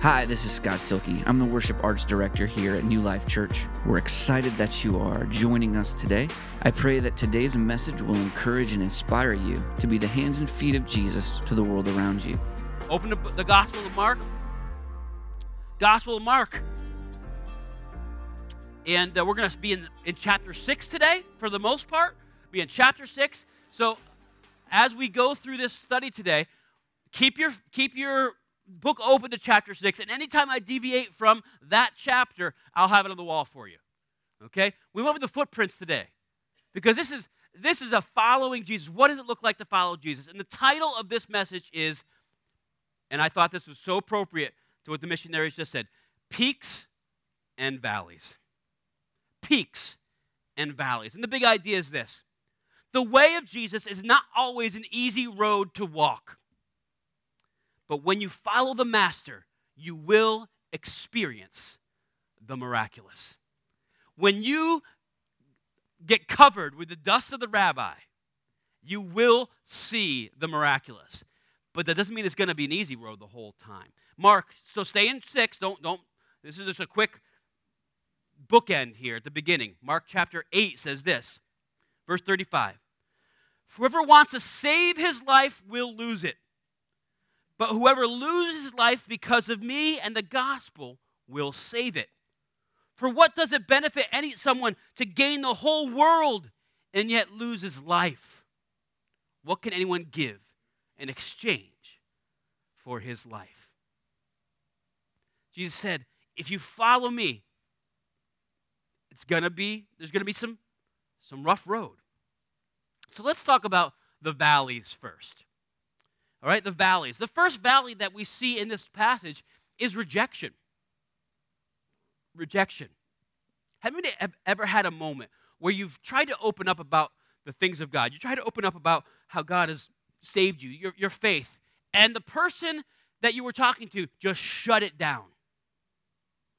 Hi, this is Scott Silky. I'm the worship arts director here at New Life Church. We're excited that you are joining us today. I pray that today's message will encourage and inspire you to be the hands and feet of Jesus to the world around you. Open the, Gospel of Mark. Gospel of Mark. And uh, we're going to be in, in chapter 6 today, for the most part. Be in chapter 6. So as we go through this study today, keep your, keep your book open to chapter 6. And anytime I deviate from that chapter, I'll have it on the wall for you. Okay? We went with the footprints today because this is this is a following Jesus. What does it look like to follow Jesus? And the title of this message is, and I thought this was so appropriate to what the missionaries just said peaks and valleys. Peaks and valleys. And the big idea is this the way of Jesus is not always an easy road to walk. But when you follow the Master, you will experience the miraculous. When you get covered with the dust of the rabbi, you will see the miraculous. But that doesn't mean it's going to be an easy road the whole time. Mark, so stay in six. Don't, don't, this is just a quick bookend here at the beginning. Mark chapter 8 says this, verse 35. Whoever wants to save his life will lose it. But whoever loses his life because of me and the gospel will save it. For what does it benefit any someone to gain the whole world and yet lose his life? What can anyone give in exchange for his life? Jesus said, if you follow me, it's gonna be, there's gonna be some, some rough road. So let's talk about the valleys first. All right, the valleys. The first valley that we see in this passage is rejection. Rejection. Have you ever had a moment where you've tried to open up about the things of God? You try to open up about how God has saved you, your, your faith, and the person that you were talking to just shut it down.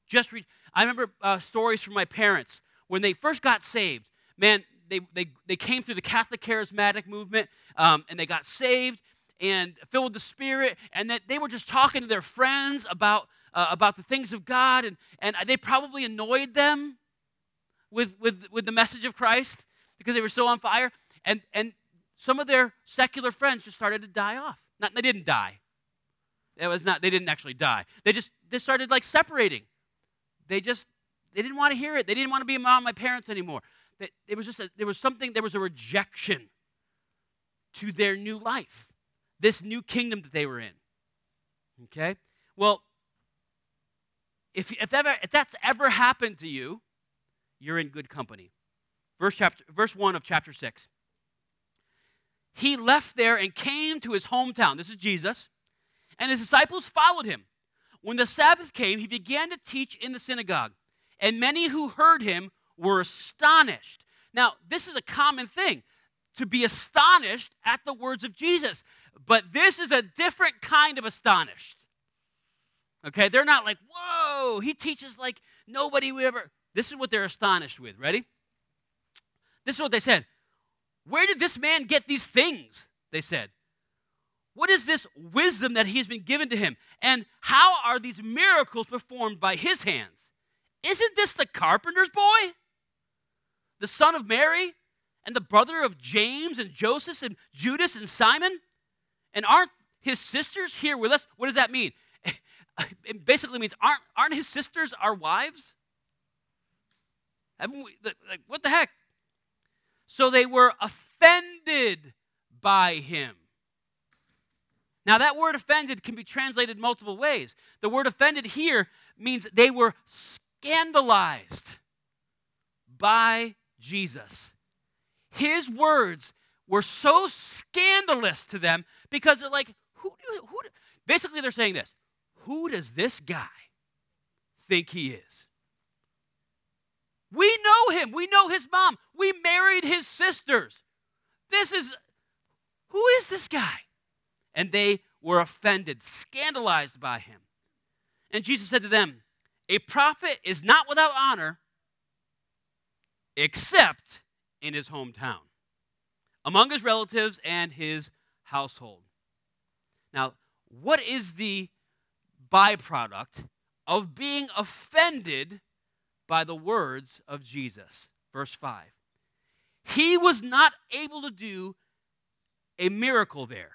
Just re- I remember uh, stories from my parents when they first got saved. Man, they, they, they came through the Catholic charismatic movement um, and they got saved and filled with the Spirit, and that they were just talking to their friends about, uh, about the things of God, and, and they probably annoyed them with, with, with the message of Christ because they were so on fire. And, and some of their secular friends just started to die off. Not, they didn't die. It was not, they didn't actually die. They just they started like separating. They just they didn't want to hear it. They didn't want to be around my parents anymore. It was just a, there was something, there was a rejection to their new life this new kingdom that they were in. Okay? Well, if, if, ever, if that's ever happened to you, you're in good company. Verse, chapter, verse 1 of chapter 6. He left there and came to his hometown. This is Jesus. And his disciples followed him. When the Sabbath came, he began to teach in the synagogue. And many who heard him were astonished. Now, this is a common thing to be astonished at the words of Jesus. But this is a different kind of astonished. Okay, they're not like, whoa, he teaches like nobody would ever. This is what they're astonished with. Ready? This is what they said. Where did this man get these things? They said. What is this wisdom that he's been given to him? And how are these miracles performed by his hands? Isn't this the carpenter's boy? The son of Mary? And the brother of James and Joseph and Judas and Simon? And aren't his sisters here with us? What does that mean? It basically means aren't, aren't his sisters our wives? Haven't we, like, what the heck? So they were offended by him. Now, that word offended can be translated multiple ways. The word offended here means they were scandalized by Jesus. His words were so scandalous to them because they're like, who do, who basically they're saying this, who does this guy think he is? We know him. We know his mom. We married his sisters. This is, who is this guy? And they were offended, scandalized by him. And Jesus said to them, A prophet is not without honor except in his hometown among his relatives and his household. Now, what is the byproduct of being offended by the words of Jesus. Verse 5. He was not able to do a miracle there.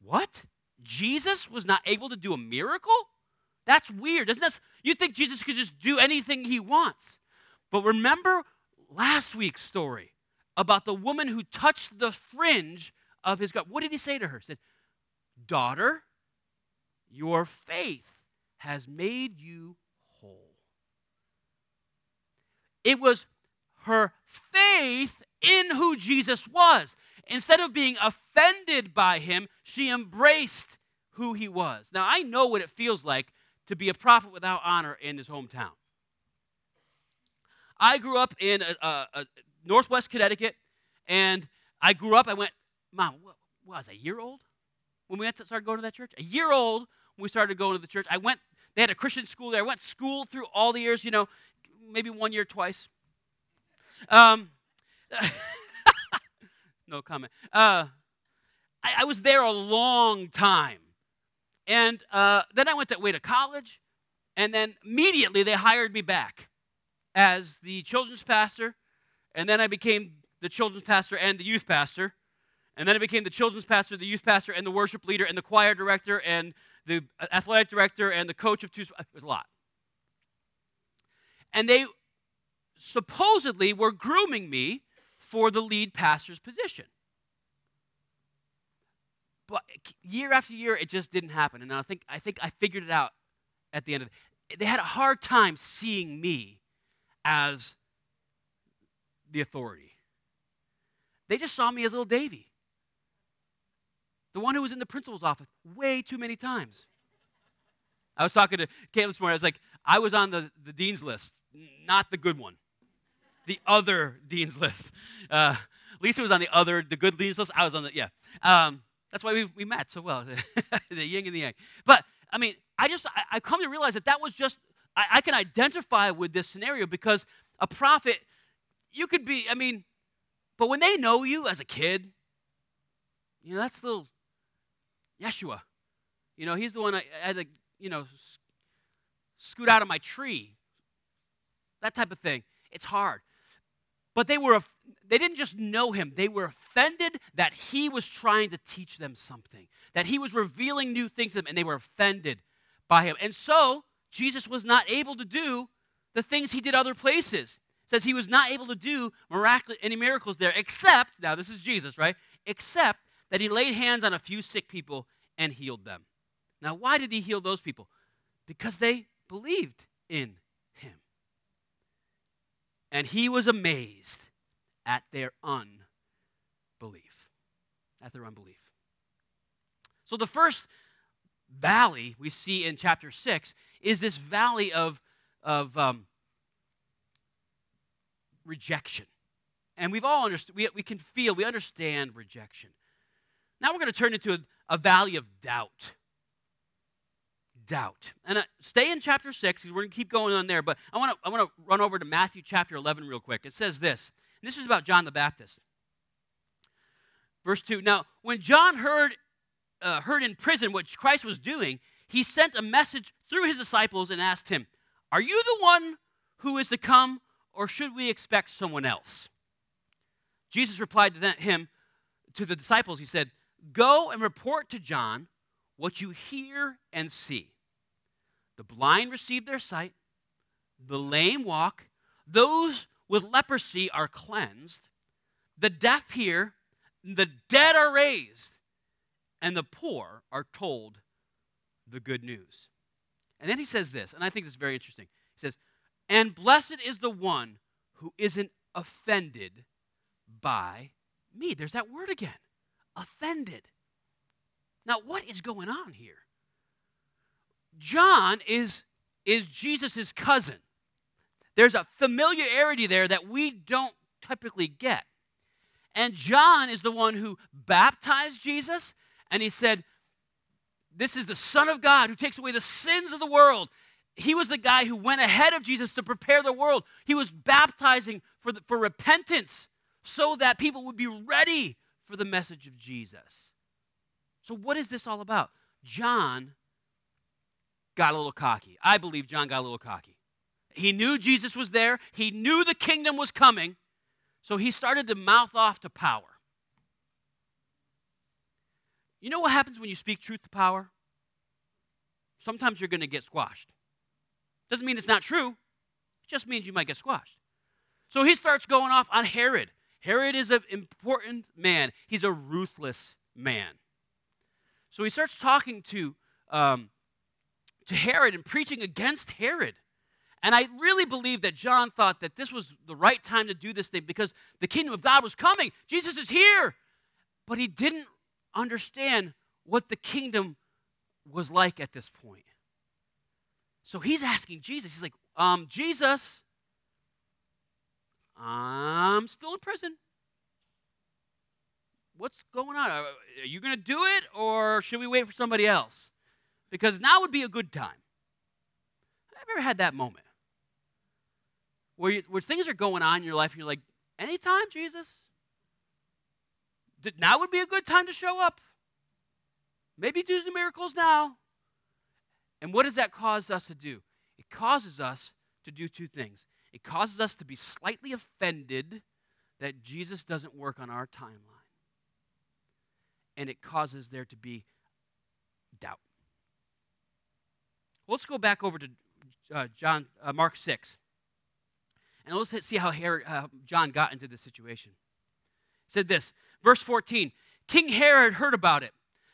What? Jesus was not able to do a miracle? That's weird. Doesn't that you think Jesus could just do anything he wants? But remember last week's story about the woman who touched the fringe of his garment. What did he say to her? He said, Daughter, your faith has made you whole. It was her faith in who Jesus was. Instead of being offended by him, she embraced who he was. Now, I know what it feels like to be a prophet without honor in his hometown. I grew up in a, a, a Northwest Connecticut, and I grew up, I went, Mom, what, what was I, a year old when we started going to that church? A year old when we started going to the church. I went, they had a Christian school there. I went school through all the years, you know, maybe one year, twice. Um, no comment. Uh, I, I, was there a long time. And uh, then I went that way to college, and then immediately they hired me back as the children's pastor, and then I became the children's pastor and the youth pastor. And then I became the children's pastor, the youth pastor, and the worship leader, and the choir director, and the uh, athletic director, and the coach of two. Uh, it was a lot. And they supposedly were grooming me for the lead pastor's position. But year after year, it just didn't happen. And I think I think I figured it out at the end of it. They had a hard time seeing me as the authority. They just saw me as little Davy, the one who was in the principal's office way too many times. I was talking to Caitlin this morning. I was like, I was on the, the dean's list, not the good one, the other dean's list. Uh, Lisa was on the other, the good dean's list. I was on the, yeah. Um, that's why we, we met so well, the yin and the yang. But, I mean, I just, I, I come to realize that that was just I, I can identify with this scenario because a prophet, you could be, I mean, but when they know you as a kid, you know, that's little Yeshua. You know, he's the one I, I had to, you know, scoot out of my tree. That type of thing. It's hard. But they were they didn't just know him, they were offended that he was trying to teach them something, that he was revealing new things to them, and they were offended by him. And so Jesus was not able to do the things he did other places. Says he was not able to do miraculous, any miracles there, except, now this is Jesus, right? Except that he laid hands on a few sick people and healed them. Now, why did he heal those people? Because they believed in him. And he was amazed at their unbelief. At their unbelief. So the first valley we see in chapter 6 is this valley of, of um, rejection. And we've all understood, we, we can feel, we understand rejection. Now we're going to turn into a, a valley of doubt. Doubt. And uh, stay in chapter 6 because we're going to keep going on there. But I want to I want to run over to Matthew chapter 11 real quick. It says this. this is about John the Baptist. Verse 2. Now, when John heard, uh, heard in prison what Christ was doing, he sent a message through his disciples and asked him, Are you the one who is to come, or should we expect someone else? Jesus replied to him, to the disciples, he said, Go and report to John what you hear and see. The blind receive their sight, the lame walk, those with leprosy are cleansed, the deaf hear, the dead are raised, and the poor are told the good news. And then he says this, and I think this is very interesting. He says, And blessed is the one who isn't offended by me. There's that word again offended. Now, what is going on here? John is, is Jesus' cousin. There's a familiarity there that we don't typically get. And John is the one who baptized Jesus, and he said, this is the Son of God who takes away the sins of the world. He was the guy who went ahead of Jesus to prepare the world. He was baptizing for, the, for repentance so that people would be ready for the message of Jesus. So, what is this all about? John got a little cocky. I believe John got a little cocky. He knew Jesus was there, he knew the kingdom was coming, so he started to mouth off to power. You know what happens when you speak truth to power? Sometimes you're going to get squashed. Doesn't mean it's not true, it just means you might get squashed. So he starts going off on Herod. Herod is an important man, he's a ruthless man. So he starts talking to, um, to Herod and preaching against Herod. And I really believe that John thought that this was the right time to do this thing because the kingdom of God was coming. Jesus is here. But he didn't understand what the kingdom was like at this point. So he's asking Jesus, he's like, um, Jesus, I'm still in prison. What's going on? Are you going to do it or should we wait for somebody else? Because now would be a good time. I've ever had that moment where, you, where things are going on in your life and you're like, anytime, Jesus? Now would be a good time to show up. Maybe do some miracles now. And what does that cause us to do? It causes us to do two things. It causes us to be slightly offended that Jesus doesn't work on our timeline. And it causes there to be doubt. Let's go back over to uh, John, uh, Mark 6. And let's see how Herod, uh, John got into this situation. He said this, verse 14 King Herod heard about it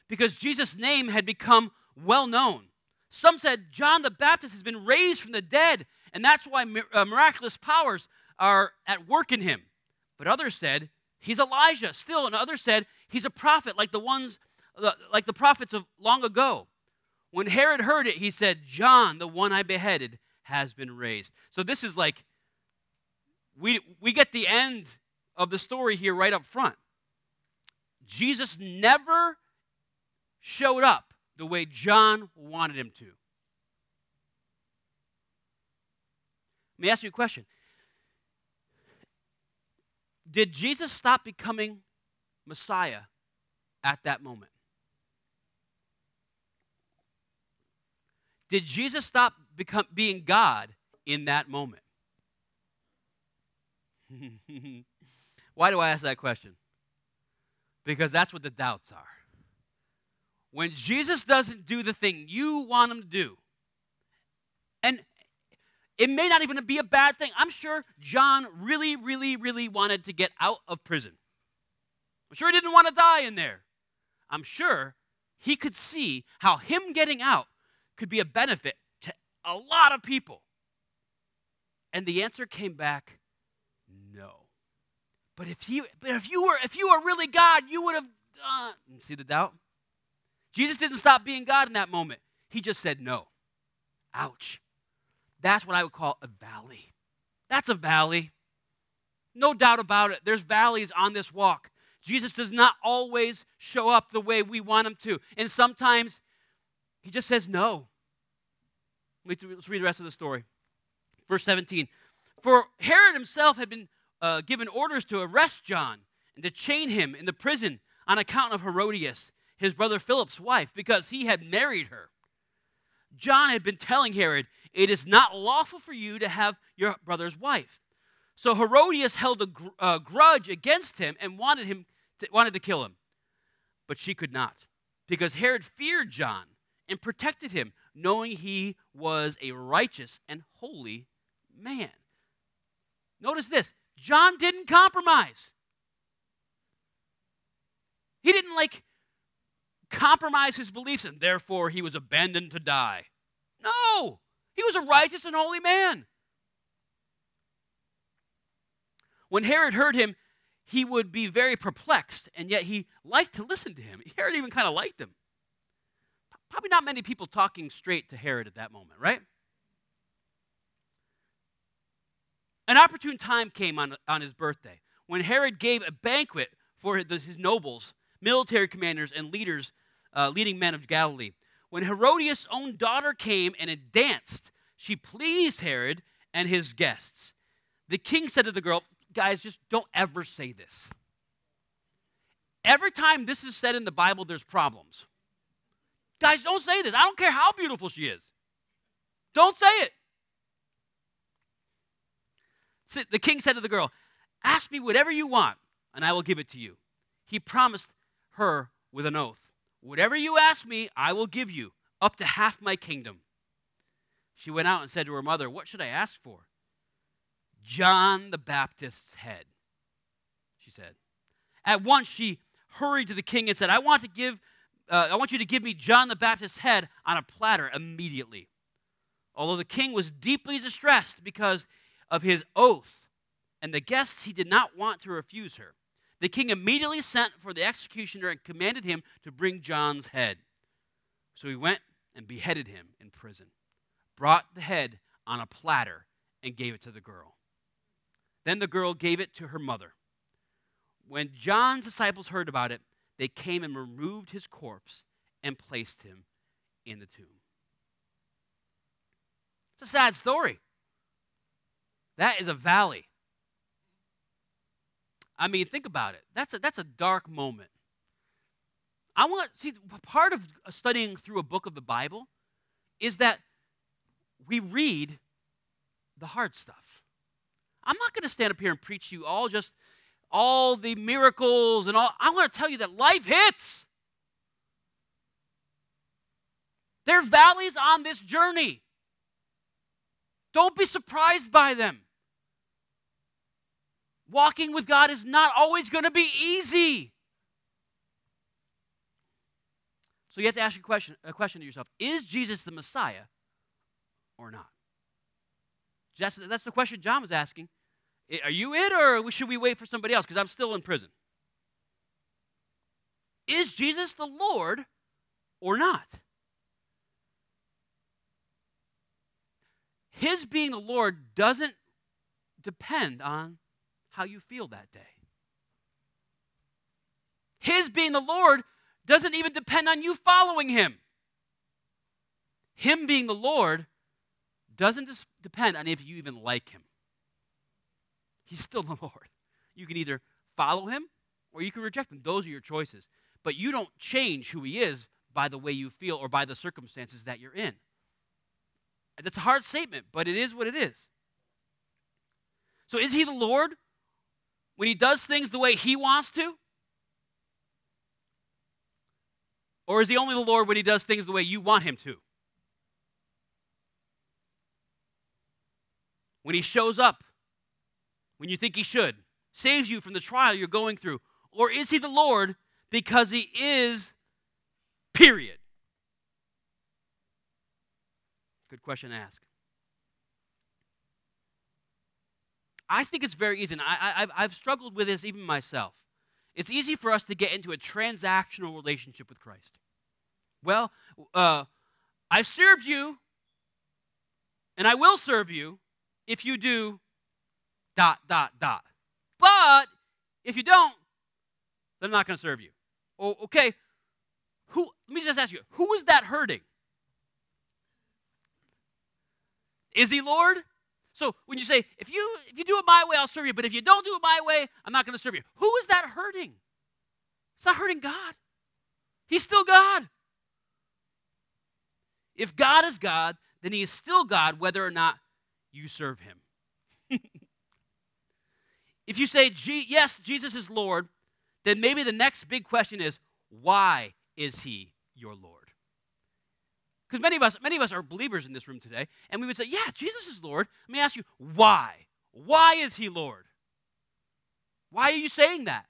because Jesus' name had become well known. Some said John the Baptist has been raised from the dead, and that's why uh, miraculous powers are at work in him. But others said he's Elijah still, and others said he's a prophet like the ones like the prophets of long ago. When Herod heard it, he said, "John, the one I beheaded, has been raised." So this is like we we get the end of the story here right up front. Jesus never showed up the way John wanted him to. Let me ask you a question. Did Jesus stop becoming Messiah at that moment? Did Jesus stop become, being God in that moment? Why do I ask that question? Because that's what the doubts are when Jesus doesn't do the thing you want him to do, and it may not even be a bad thing. I'm sure John really, really, really wanted to get out of prison. I'm sure he didn't want to die in there. I'm sure he could see how him getting out could be a benefit to a lot of people. And the answer came back no. But if you but if you were if you were really God, you would have uh, see the doubt? Jesus didn't stop being God in that moment. He just said no. Ouch. That's what I would call a valley. That's a valley. No doubt about it. There's valleys on this walk. Jesus does not always show up the way we want him to. And sometimes he just says no. Let's read the rest of the story. Verse 17. For Herod himself had been uh, given orders to arrest John and to chain him in the prison on account of Herodias his brother Philip's wife, because he had married her. John had been telling Herod, It is not lawful for you to have your brother's wife. So Herodias held a gr- uh, grudge against him and wanted, him to, wanted to kill him. But she could not, because Herod feared John and protected him, knowing he was a righteous and holy man. Notice this John didn't compromise. He didn't like compromise his beliefs and therefore he was abandoned to die. No, he was a righteous and holy man. When Herod heard him, he would be very perplexed, and yet he liked to listen to him. Herod even kind of liked him. Probably not many people talking straight to Herod at that moment, right? An opportune time came on, on his birthday when Herod gave a banquet for his nobles military commanders, and leaders, uh, leading men of Galilee. When Herodias' own daughter came and danced, she pleased Herod and his guests. The king said to the girl, Guys, just don't ever say this. Every time this is said in the Bible, there's problems. Guys, don't say this. I don't care how beautiful she is. Don't say it. The king said to the girl, Ask me whatever you want, and I will give it to you. He promised her with an oath Whatever you ask me, I will give you, up to half my kingdom. She went out and said to her mother, What should I ask for? John the Baptist's head, she said. At once she hurried to the king and said, I want to give uh, I want you to give me John the Baptist's head on a platter immediately. Although the king was deeply distressed because of his oath and the guests, he did not want to refuse her. The king immediately sent for the executioner and commanded him to bring John's head. So he went and beheaded him in prison, brought the head on a platter, and gave it to the girl. Then the girl gave it to her mother. When John's disciples heard about it, they came and removed his corpse and placed him in the tomb. It's a sad story. That is a valley. I mean, think about it. That's a, that's a dark moment. I want see part of studying through a book of the Bible is that we read the hard stuff. I'm not going to stand up here and preach you all just all the miracles and all. I want to tell you that life hits. There are valleys on this journey. Don't be surprised by them. Walking with God is not always going to be easy. So you have to ask a question, a question to yourself Is Jesus the Messiah or not? That's, that's the question John was asking. Are you it, or should we wait for somebody else? Because I'm still in prison. Is Jesus the Lord or not? His being the Lord doesn't depend on how you feel that day. His being the Lord doesn't even depend on you following Him. Him being the Lord doesn't depend on if you even like Him. He's still the Lord. You can either follow him or you can reject him. Those are your choices. But you don't change who he is by the way you feel or by the circumstances that you're in. That's a hard statement, but it is what it is. So is he the Lord when he does things the way he wants to? Or is he only the Lord when he does things the way you want him to? When he shows up when you think he should, saves you from the trial you're going through? Or is he the Lord because he is, period? Good question to ask. I think it's very easy, and I, I, I've struggled with this even myself. It's easy for us to get into a transactional relationship with Christ. Well, uh, I've served you, and I will serve you if you do dot, dot, dot. But if you don't, then I'm not going to serve you. Oh, okay. Who, let me just ask you, who is that hurting? Is he Lord? So when you say, if you if you do it my way, I'll serve you, but if you don't do it my way, I'm not going to serve you. Who is that hurting? It's not hurting God. He's still God. If God is God, then he is still God whether or not you serve him. If you say, yes, Jesus is Lord, then maybe the next big question is, why is he your Lord? Because many of us, many of us are believers in this room today, and we would say, yeah, Jesus is Lord. Let me ask you, why? Why is he Lord? Why are you saying that?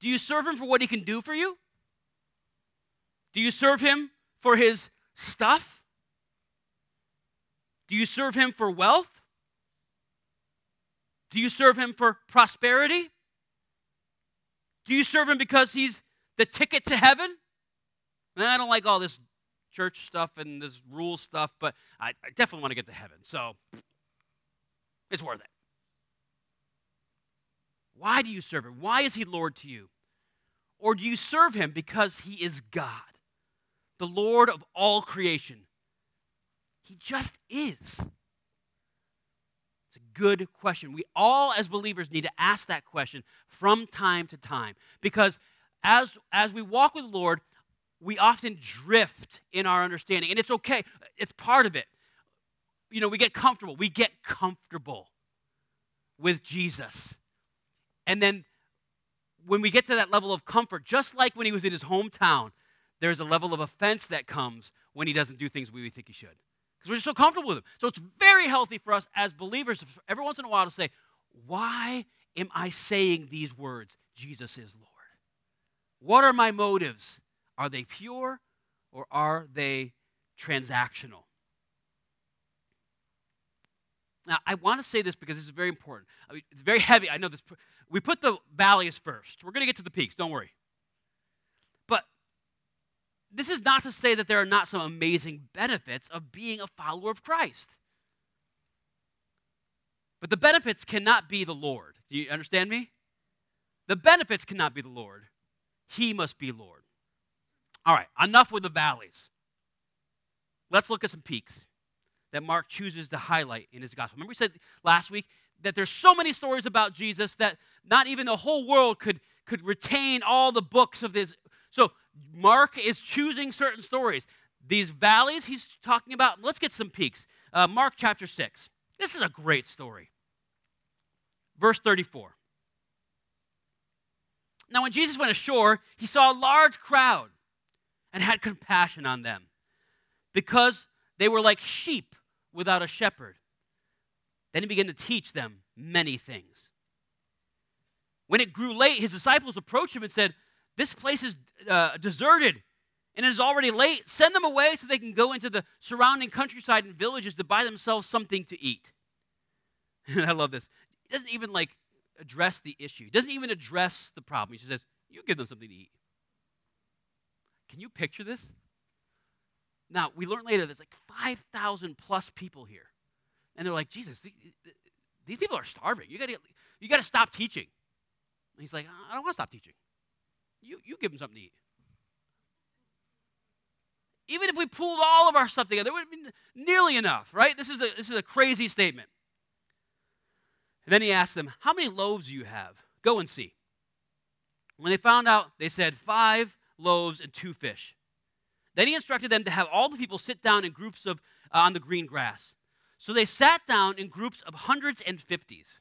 Do you serve him for what he can do for you? Do you serve him for his stuff? Do you serve him for wealth? Do you serve him for prosperity? Do you serve him because he's the ticket to heaven? And I don't like all this church stuff and this rule stuff, but I, I definitely want to get to heaven. So it's worth it. Why do you serve him? Why is he Lord to you? Or do you serve him because he is God, the Lord of all creation? He just is It's a good question. We all, as believers, need to ask that question from time to time because as, as we walk with the Lord, we often drift in our understanding, and it's okay, it's part of it. You know, we get comfortable. We get comfortable with Jesus. And then when we get to that level of comfort, just like when he was in his hometown, there's a level of offense that comes when he doesn't do things we think he should. Because we're just so comfortable with him. So it's very healthy for us as believers every once in a while to say, Why am I saying these words? Jesus is Lord. What are my motives? Are they pure or are they transactional? Now, I want to say this because this is very important. I mean, it's very heavy. I know this. We put the valleys first. We're going to get to the peaks, don't worry. But this is not to say that there are not some amazing benefits of being a follower of Christ. But the benefits cannot be the Lord. Do you understand me? The benefits cannot be the Lord. He must be Lord. All right, enough with the valleys. Let's look at some peaks that Mark chooses to highlight in his gospel. Remember, we said last week that there's so many stories about Jesus that not even the whole world could, could retain all the books of this. So Mark is choosing certain stories. These valleys he's talking about, let's get some peaks. Uh, Mark chapter 6. This is a great story. Verse 34. Now, when Jesus went ashore, he saw a large crowd and had compassion on them because they were like sheep without a shepherd. Then he began to teach them many things. When it grew late, his disciples approached him and said, This place is uh, deserted and it is already late. Send them away so they can go into the surrounding countryside and villages to buy themselves something to eat. I love this. He doesn't even like address the issue, he doesn't even address the problem. He just says, You give them something to eat. Can you picture this? Now, we learn later there's like 5,000 plus people here. And they're like, Jesus, these people are starving. You got you got to stop teaching. And he's like, I don't want to stop teaching. You, you give them something to eat. Even if we pulled all of our stuff together, it would have been nearly enough, right? This is a, this is a crazy statement. And then he asked them, How many loaves do you have? Go and see. When they found out, they said, Five loaves and two fish. Then he instructed them to have all the people sit down in groups of uh, on the green grass. So they sat down in groups of hundreds and fifties.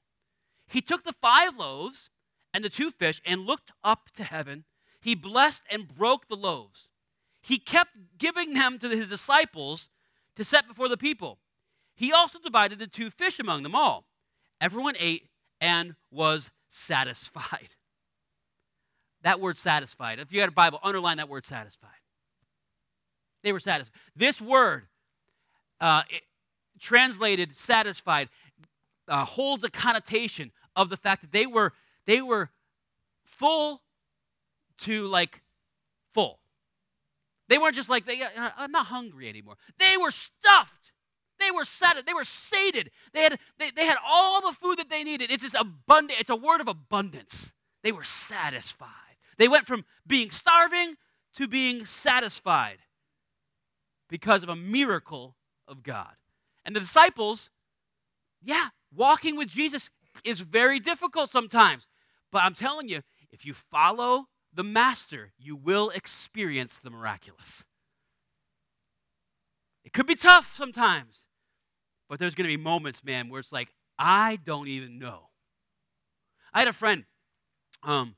He took the five loaves and the two fish and looked up to heaven. He blessed and broke the loaves. He kept giving them to his disciples to set before the people. He also divided the two fish among them all. Everyone ate and was satisfied. That word satisfied. If you had a Bible, underline that word satisfied. They were satisfied. This word, uh, translated satisfied, uh, holds a connotation of the fact that they were they were full to like full. They weren't just like they, uh, I'm not hungry anymore. They were stuffed. They were sated. They were sated. They had they, they had all the food that they needed. It's just abundant. It's a word of abundance. They were satisfied. They went from being starving to being satisfied because of a miracle of God. And the disciples, yeah, walking with Jesus is very difficult sometimes. But I'm telling you, if you follow the master, you will experience the miraculous. It could be tough sometimes, but there's going to be moments, man, where it's like, I don't even know. I had a friend um,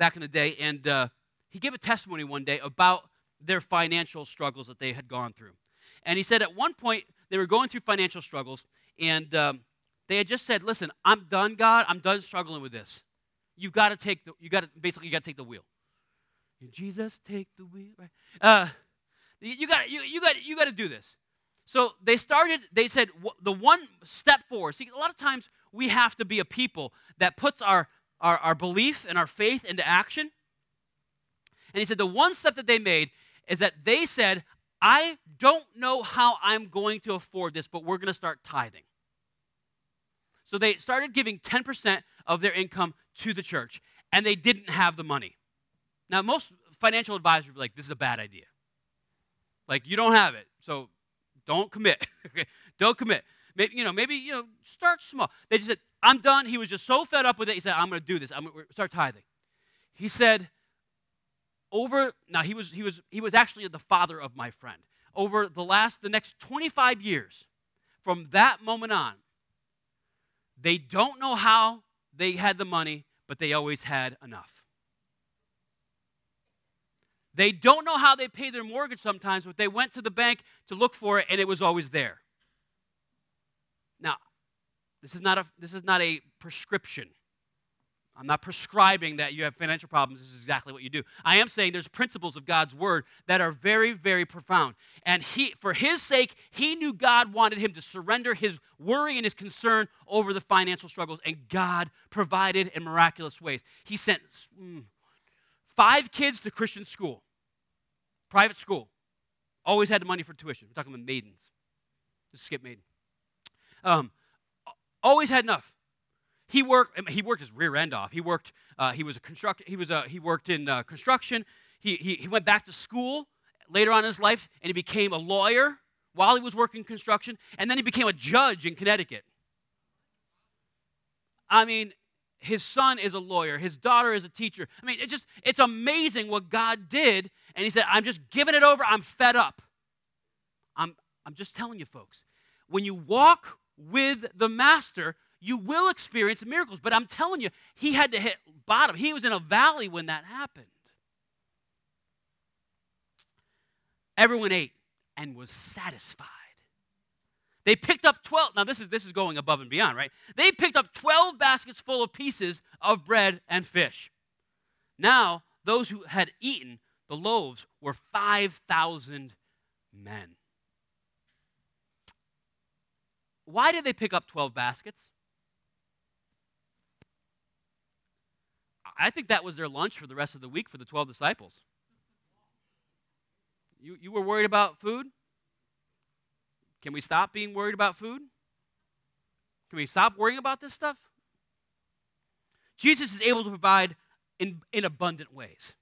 back in the day, and uh, he gave a testimony one day about their financial struggles that they had gone through. And he said at one point they were going through financial struggles, and um, they had just said, "Listen, I'm done, God. I'm done struggling with this. You've got to take the. You got to basically you got to take the wheel. Jesus, take the wheel. Right? Uh, you got you you got you got to do this. So they started. They said the one step forward. See, a lot of times we have to be a people that puts our our, our belief and our faith into action. And he said the one step that they made is that they said, I don't know how I'm going to afford this, but we're going to start tithing. So they started giving 10% of their income to the church, and they didn't have the money. Now, most financial advisors would be like, this is a bad idea. Like, you don't have it, so don't commit. don't commit. Maybe, you know, maybe, you know, start small. They just said, I'm done. He was just so fed up with it. He said, I'm going to do this. I'm going to start tithing. He said, over now he was he was he was actually the father of my friend. Over the last the next 25 years, from that moment on, they don't know how they had the money, but they always had enough. They don't know how they pay their mortgage sometimes, but they went to the bank to look for it and it was always there. Now, this is not a, this is not a prescription. I'm not prescribing that you have financial problems. This is exactly what you do. I am saying there's principles of God's word that are very, very profound. And he, for his sake, he knew God wanted him to surrender his worry and his concern over the financial struggles, and God provided in miraculous ways. He sent mm, five kids to Christian school, private school. Always had the money for tuition. We're talking about maidens. Just skip maiden. Um, always had enough. He worked. He worked his rear end off. He worked. Uh, he was a construct. He was a, He worked in uh, construction. He, he he went back to school later on in his life, and he became a lawyer while he was working construction, and then he became a judge in Connecticut. I mean, his son is a lawyer. His daughter is a teacher. I mean, it just it's amazing what God did. And he said, "I'm just giving it over. I'm fed up." I'm I'm just telling you, folks. When you walk with the master, you will experience miracles. But I'm telling you, he had to hit bottom. He was in a valley when that happened. Everyone ate and was satisfied. They picked up 12. Now, this is, this is going above and beyond, right? They picked up 12 baskets full of pieces of bread and fish. Now, those who had eaten the loaves were 5,000 men. Why did they pick up 12 baskets? I think that was their lunch for the rest of the week for the 12 disciples. You, you were worried about food? Can we stop being worried about food? Can we stop worrying about this stuff? Jesus is able to provide in, in abundant ways.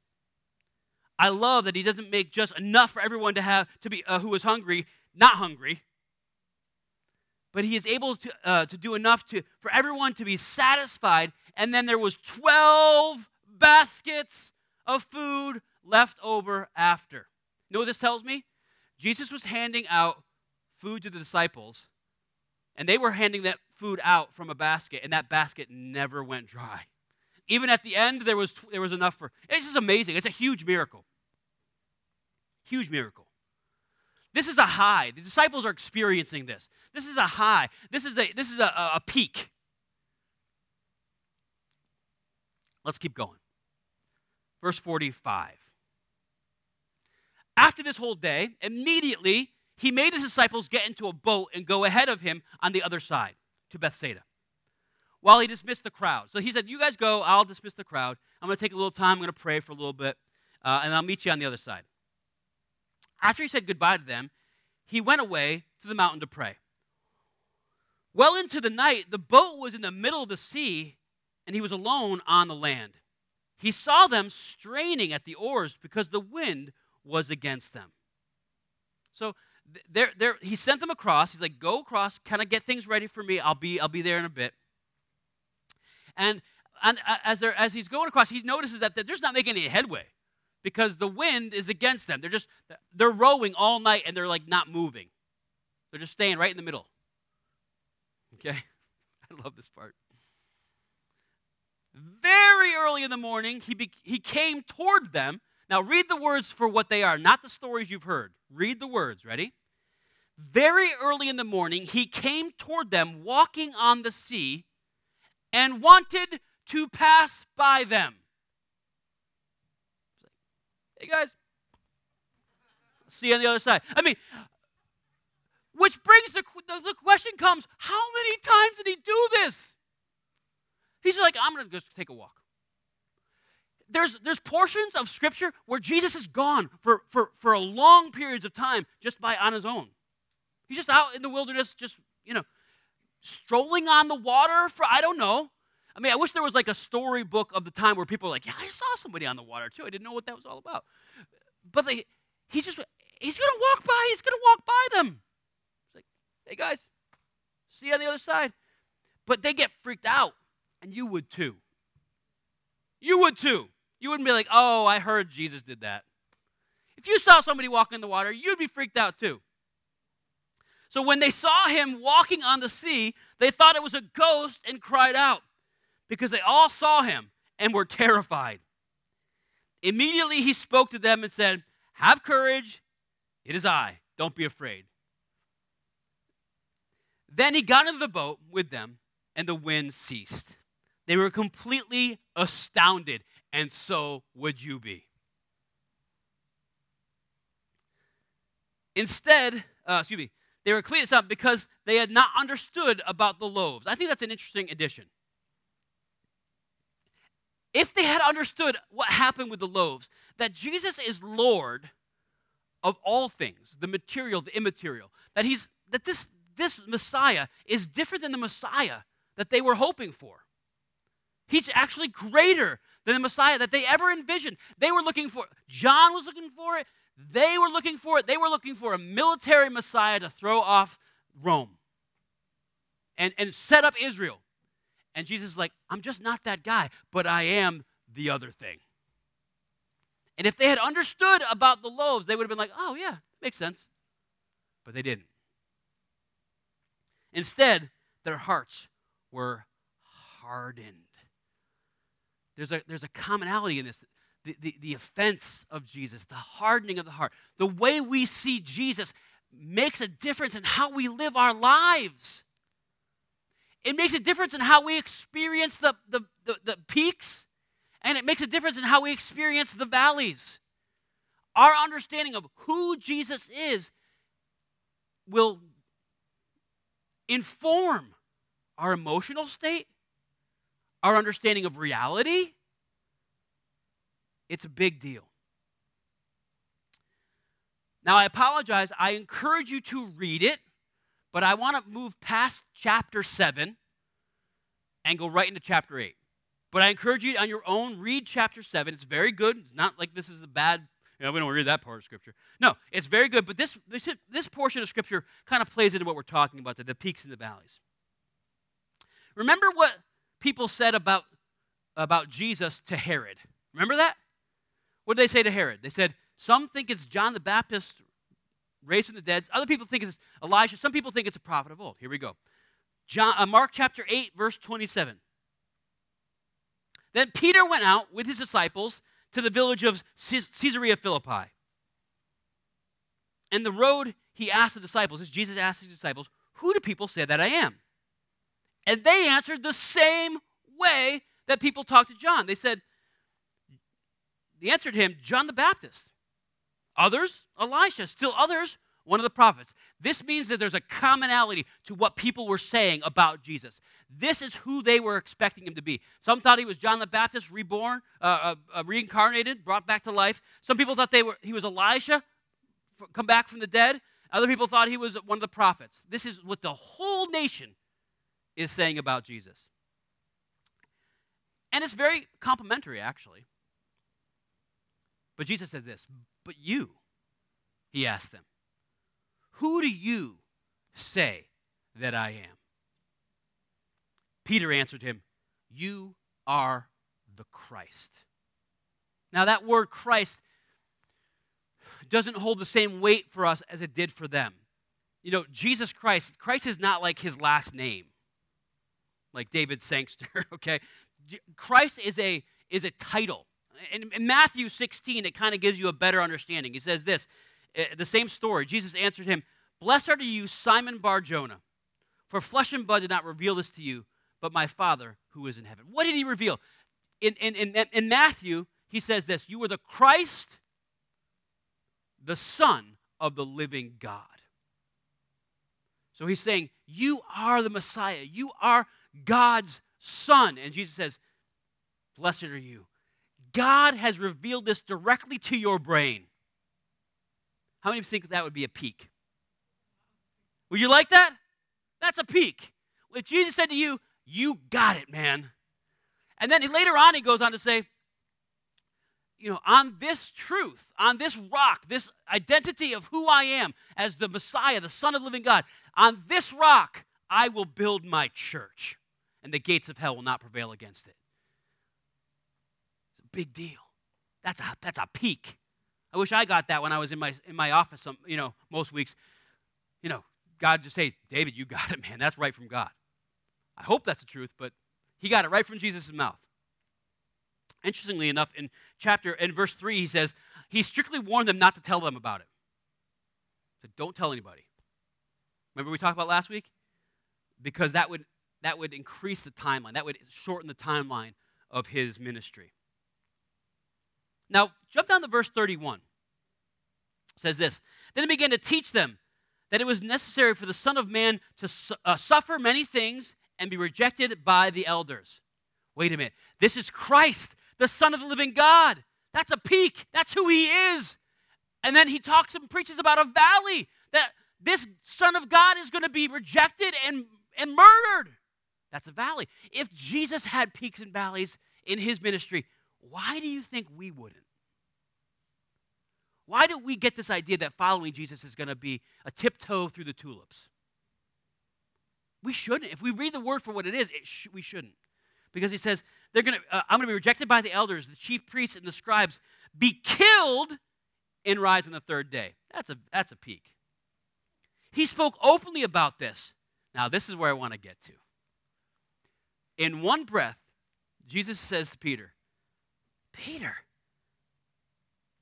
I love that he doesn't make just enough for everyone to have to be uh, who is hungry, not hungry, but he is able to, uh, to do enough to, for everyone to be satisfied and then there was 12 baskets of food left over after. You know what this tells me? Jesus was handing out food to the disciples, and they were handing that food out from a basket, and that basket never went dry. Even at the end, there was, there was enough for. It's just amazing. It's a huge miracle. Huge miracle. This is a high. The disciples are experiencing this. This is a high. This is a, this is a, a peak. Let's keep going. Verse 45. After this whole day, immediately he made his disciples get into a boat and go ahead of him on the other side to Bethsaida while he dismissed the crowd. So he said, You guys go, I'll dismiss the crowd. I'm going to take a little time, I'm going to pray for a little bit, uh, and I'll meet you on the other side. After he said goodbye to them, he went away to the mountain to pray. Well into the night, the boat was in the middle of the sea and he was alone on the land. He saw them straining at the oars because the wind was against them. So there, there, he sent them across. He's like, "Go across, kind of get things ready for me. I'll be, I'll be there in a bit." And, and uh, as, as he's going across, he notices that they're just not making any headway because the wind is against them. They're just they're rowing all night and they're like not moving. They're just staying right in the middle. Okay, I love this part. Very early in the morning, he, be, he came toward them. Now, read the words for what they are, not the stories you've heard. Read the words. Ready? Very early in the morning, he came toward them walking on the sea and wanted to pass by them. Hey, guys, see you on the other side. I mean, which brings the, the question comes how many times did he do this? He's like, I'm going to just take a walk. There's, there's portions of Scripture where Jesus is gone for, for, for a long periods of time just by on his own. He's just out in the wilderness, just, you know, strolling on the water for, I don't know. I mean, I wish there was like a storybook of the time where people were like, yeah, I saw somebody on the water too. I didn't know what that was all about. But they, he's just, he's going to walk by. He's going to walk by them. It's like, hey guys, see you on the other side. But they get freaked out and you would too. You would too. You wouldn't be like, oh, I heard Jesus did that. If you saw somebody walking in the water, you'd be freaked out too. So when they saw him walking on the sea, they thought it was a ghost and cried out because they all saw him and were terrified. Immediately he spoke to them and said, Have courage, it is I, don't be afraid. Then he got into the boat with them, and the wind ceased. They were completely astounded, and so would you be. Instead, uh, excuse me, they were cleaning up because they had not understood about the loaves. I think that's an interesting addition. If they had understood what happened with the loaves, that Jesus is Lord of all things, the material, the immaterial, that he's that this this Messiah is different than the Messiah that they were hoping for. He's actually greater than the Messiah that they ever envisioned. They were looking for John was looking for it, they were looking for it. They were looking for a military Messiah to throw off Rome and, and set up Israel. And Jesus is like, I'm just not that guy, but I am the other thing. And if they had understood about the loaves, they would have been like, oh, yeah, makes sense. But they didn't. Instead, their hearts were hardened. There's a, there's a commonality in this the, the, the offense of Jesus, the hardening of the heart, the way we see Jesus makes a difference in how we live our lives. It makes a difference in how we experience the, the, the, the peaks, and it makes a difference in how we experience the valleys. Our understanding of who Jesus is will inform our emotional state, our understanding of reality, it's a big deal. Now, I apologize. I encourage you to read it, but I want to move past chapter 7 and go right into chapter 8. But I encourage you on your own, read chapter 7. It's very good. It's not like this is a bad, you know, we don't read that part of Scripture. No, it's very good. But this, this, this portion of Scripture kind of plays into what we're talking about the, the peaks and the valleys. Remember what people said about, about Jesus to Herod? Remember that? What did they say to Herod? They said, Some think it's John the Baptist raised from the dead. Other people think it's Elijah. Some people think it's a prophet of old. Here we go. John, uh, Mark chapter 8, verse 27. Then Peter went out with his disciples to the village of Caesarea Philippi. And the road he asked the disciples, as Jesus asked his disciples, Who do people say that I am? And they answered the same way that people talked to John. They said, they answered him, John the Baptist. Others, Elisha. Still others, one of the prophets. This means that there's a commonality to what people were saying about Jesus. This is who they were expecting him to be. Some thought he was John the Baptist, reborn, uh, uh, uh reincarnated, brought back to life. Some people thought they were, he was Elisha, come back from the dead. Other people thought he was one of the prophets. This is what the whole nation is saying about Jesus. And it's very complimentary, actually. But Jesus said this, but you, he asked them, who do you say that I am? Peter answered him, You are the Christ. Now, that word Christ doesn't hold the same weight for us as it did for them. You know, Jesus Christ, Christ is not like his last name, like David Sangster, okay? Christ is a, is a title in, in Matthew 16, it kind of gives you a better understanding. He says this uh, the same story. Jesus answered him, Blessed are you, Simon Bar Jonah, for flesh and blood did not reveal this to you, but my Father who is in heaven. What did he reveal? In, in, in, in Matthew, he says this You are the Christ, the Son of the living God. So he's saying, You are the Messiah. You are God's Son. And Jesus says, Blessed are you. God has revealed this directly to your brain. How many of you think that would be a peak? Would you like that? That's a peak. If Jesus said to you, You got it, man. And then later on, he goes on to say, you know, on this truth, on this rock, this identity of who I am as the Messiah, the Son of the living God, on this rock, I will build my church, and the gates of hell will not prevail against it big deal. That's a, that's a peak. I wish I got that when I was in my, in my office, some, you know, most weeks. You know, God just say, David, you got it, man. That's right from God. I hope that's the truth, but he got it right from Jesus' mouth. Interestingly enough, in chapter, in verse 3, he says, he strictly warned them not to tell them about it. So don't tell anybody. Remember we talked about last week? Because that would that would increase the timeline. That would shorten the timeline of his ministry. Now, jump down to verse 31. It says this Then he began to teach them that it was necessary for the Son of Man to su- uh, suffer many things and be rejected by the elders. Wait a minute. This is Christ, the Son of the living God. That's a peak. That's who he is. And then he talks and preaches about a valley that this Son of God is going to be rejected and, and murdered. That's a valley. If Jesus had peaks and valleys in his ministry, why do you think we wouldn't? Why do we get this idea that following Jesus is going to be a tiptoe through the tulips? We shouldn't. If we read the word for what it is, it sh- we shouldn't. Because he says, they're gonna, uh, I'm going to be rejected by the elders, the chief priests, and the scribes, be killed, and rise on the third day. That's a, that's a peak. He spoke openly about this. Now, this is where I want to get to. In one breath, Jesus says to Peter, Peter,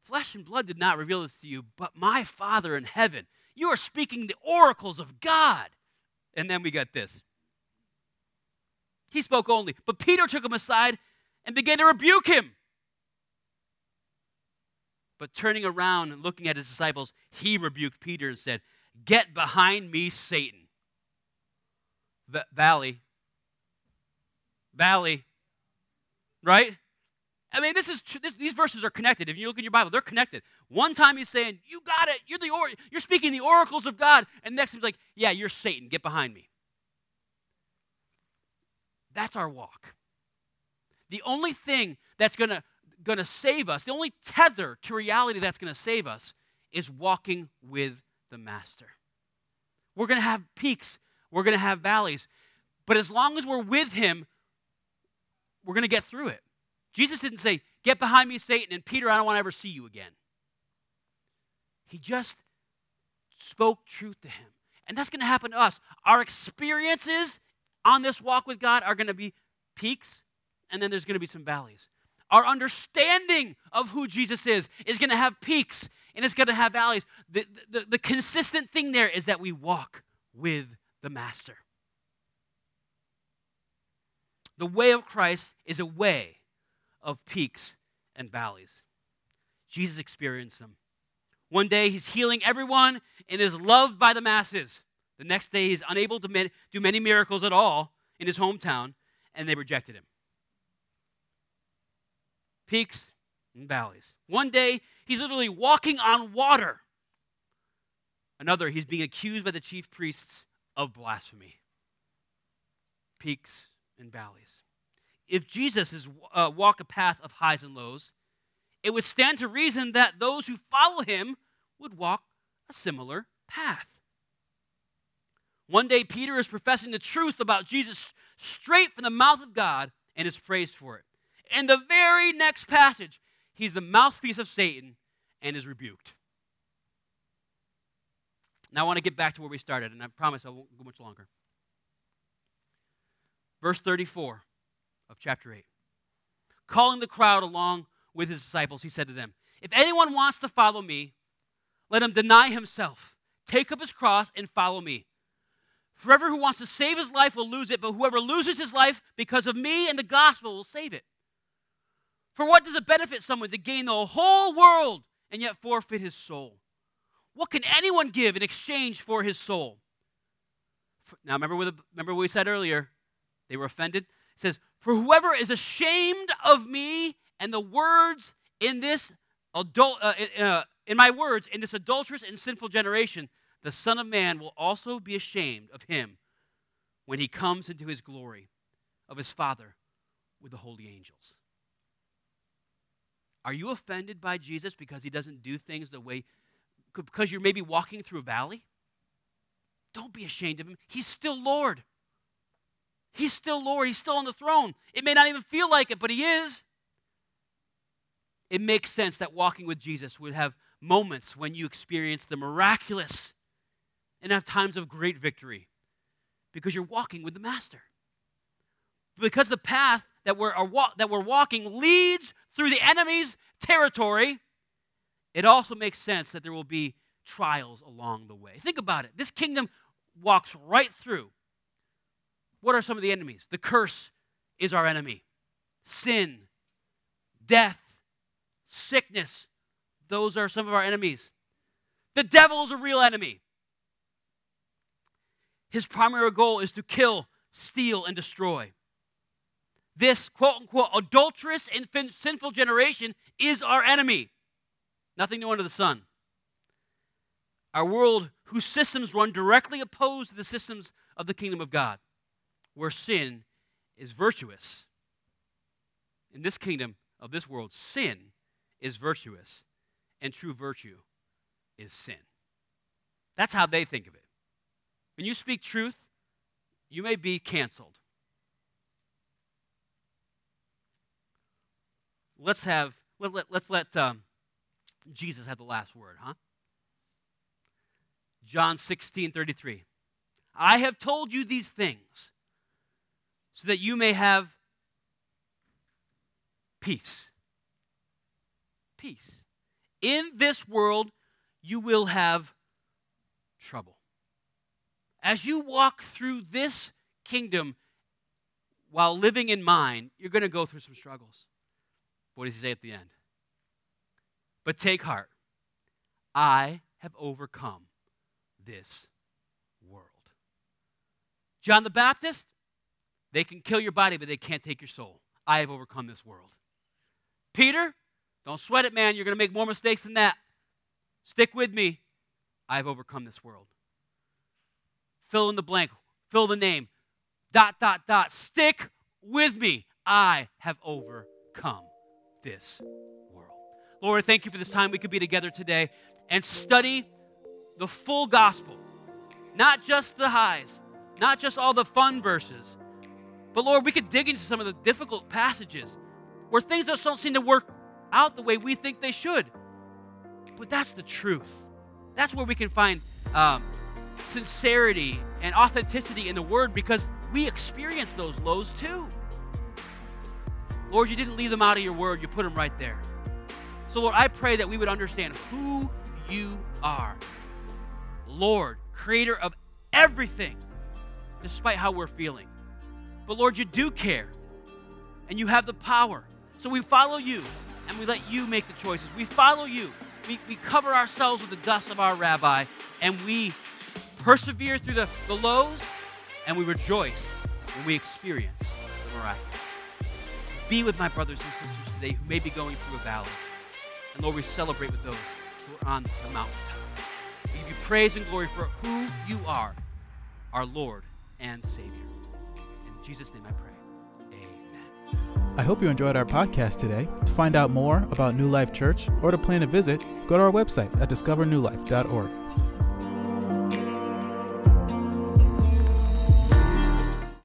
flesh and blood did not reveal this to you, but my Father in heaven. You are speaking the oracles of God. And then we get this. He spoke only, but Peter took him aside and began to rebuke him. But turning around and looking at his disciples, he rebuked Peter and said, Get behind me, Satan. V- valley. Valley. Right? I mean, this is this, these verses are connected. If you look in your Bible, they're connected. One time he's saying, "You got it. You're the or- you're speaking the oracles of God," and next he's like, "Yeah, you're Satan. Get behind me." That's our walk. The only thing that's gonna gonna save us, the only tether to reality that's gonna save us, is walking with the Master. We're gonna have peaks. We're gonna have valleys, but as long as we're with Him, we're gonna get through it. Jesus didn't say, Get behind me, Satan, and Peter, I don't want to ever see you again. He just spoke truth to him. And that's going to happen to us. Our experiences on this walk with God are going to be peaks, and then there's going to be some valleys. Our understanding of who Jesus is is going to have peaks, and it's going to have valleys. The, the, the consistent thing there is that we walk with the Master. The way of Christ is a way of peaks and valleys. Jesus experienced them. One day he's healing everyone and is loved by the masses. The next day he's unable to do many miracles at all in his hometown, and they rejected him. Peaks and valleys. One day he's literally walking on water. Another, he's being accused by the chief priests of blasphemy. Peaks and valleys if Jesus is uh, walk a path of highs and lows, it would stand to reason that those who follow him would walk a similar path. One day, Peter is professing the truth about Jesus straight from the mouth of God and is praised for it. In the very next passage, he's the mouthpiece of Satan and is rebuked. Now, I want to get back to where we started, and I promise I won't go much longer. Verse 34 of chapter 8. Calling the crowd along with his disciples, he said to them, If anyone wants to follow me, let him deny himself, take up his cross, and follow me. Forever who wants to save his life will lose it, but whoever loses his life because of me and the gospel will save it. For what does it benefit someone to gain the whole world and yet forfeit his soul? What can anyone give in exchange for his soul? Now, remember what, remember what we said earlier? They were offended. Says, For whoever is ashamed of me and the words in this adult, uh, uh, in my words, in this adulterous and sinful generation, the Son of Man will also be ashamed of him when he comes into his glory of his Father with the holy angels. Are you offended by Jesus because he doesn't do things the way, because you're maybe walking through a valley? Don't be ashamed of him. He's still Lord. He's still Lord. He's still on the throne. It may not even feel like it, but He is. it makes sense that walking with Jesus would have moments when you experience the miraculous and have times of great victory because you're walking with the Master. Because the path that we're, that we're walking leads through the enemy's territory, it also makes sense that there will be trials along the way. Think about it. This kingdom walks right through. What are some of the enemies? The curse is our enemy, sin, death, sickness. Those are some of our enemies. The devil is a real enemy. His primary goal is to kill, steal, and destroy. This quote unquote adulterous and sinful generation is our enemy. Nothing new under the sun. Our world, whose systems run directly opposed to the systems of the kingdom of God, where sin is virtuous. In this kingdom of this world, sin is virtuous, and true virtue is sin. That's how they think of it. When you speak truth, you may be canceled. Let's have let, let, let's let um, Jesus have the last word, huh? John 16, 33. I have told you these things so that you may have peace peace. In this world, you will have trouble. As you walk through this kingdom while living in mine, you're going to go through some struggles. What does he say at the end? But take heart. I have overcome this world. John the Baptist, they can kill your body, but they can't take your soul. I have overcome this world. Peter, don't sweat it, man. You're going to make more mistakes than that. Stick with me. I've overcome this world. Fill in the blank, fill the name, dot, dot, dot. Stick with me. I have overcome this world. Lord, thank you for this time we could be together today and study the full gospel, not just the highs, not just all the fun verses, but Lord, we could dig into some of the difficult passages where things just don't seem to work out the way we think they should. But that's the truth. That's where we can find um, sincerity and authenticity in the Word because we experience those lows too. Lord, you didn't leave them out of your Word, you put them right there. So, Lord, I pray that we would understand who you are. Lord, creator of everything, despite how we're feeling. But, Lord, you do care and you have the power. So we follow you and we let you make the choices. We follow you. We, we cover ourselves with the dust of our rabbi, and we persevere through the, the lows, and we rejoice when we experience the miraculous. Be with my brothers and sisters today who may be going through a valley. And Lord, we celebrate with those who are on the mountaintop. We give you praise and glory for who you are, our Lord and Savior. Jesus' name I pray. I hope you enjoyed our podcast today. To find out more about New Life Church or to plan a visit, go to our website at discovernewlife.org.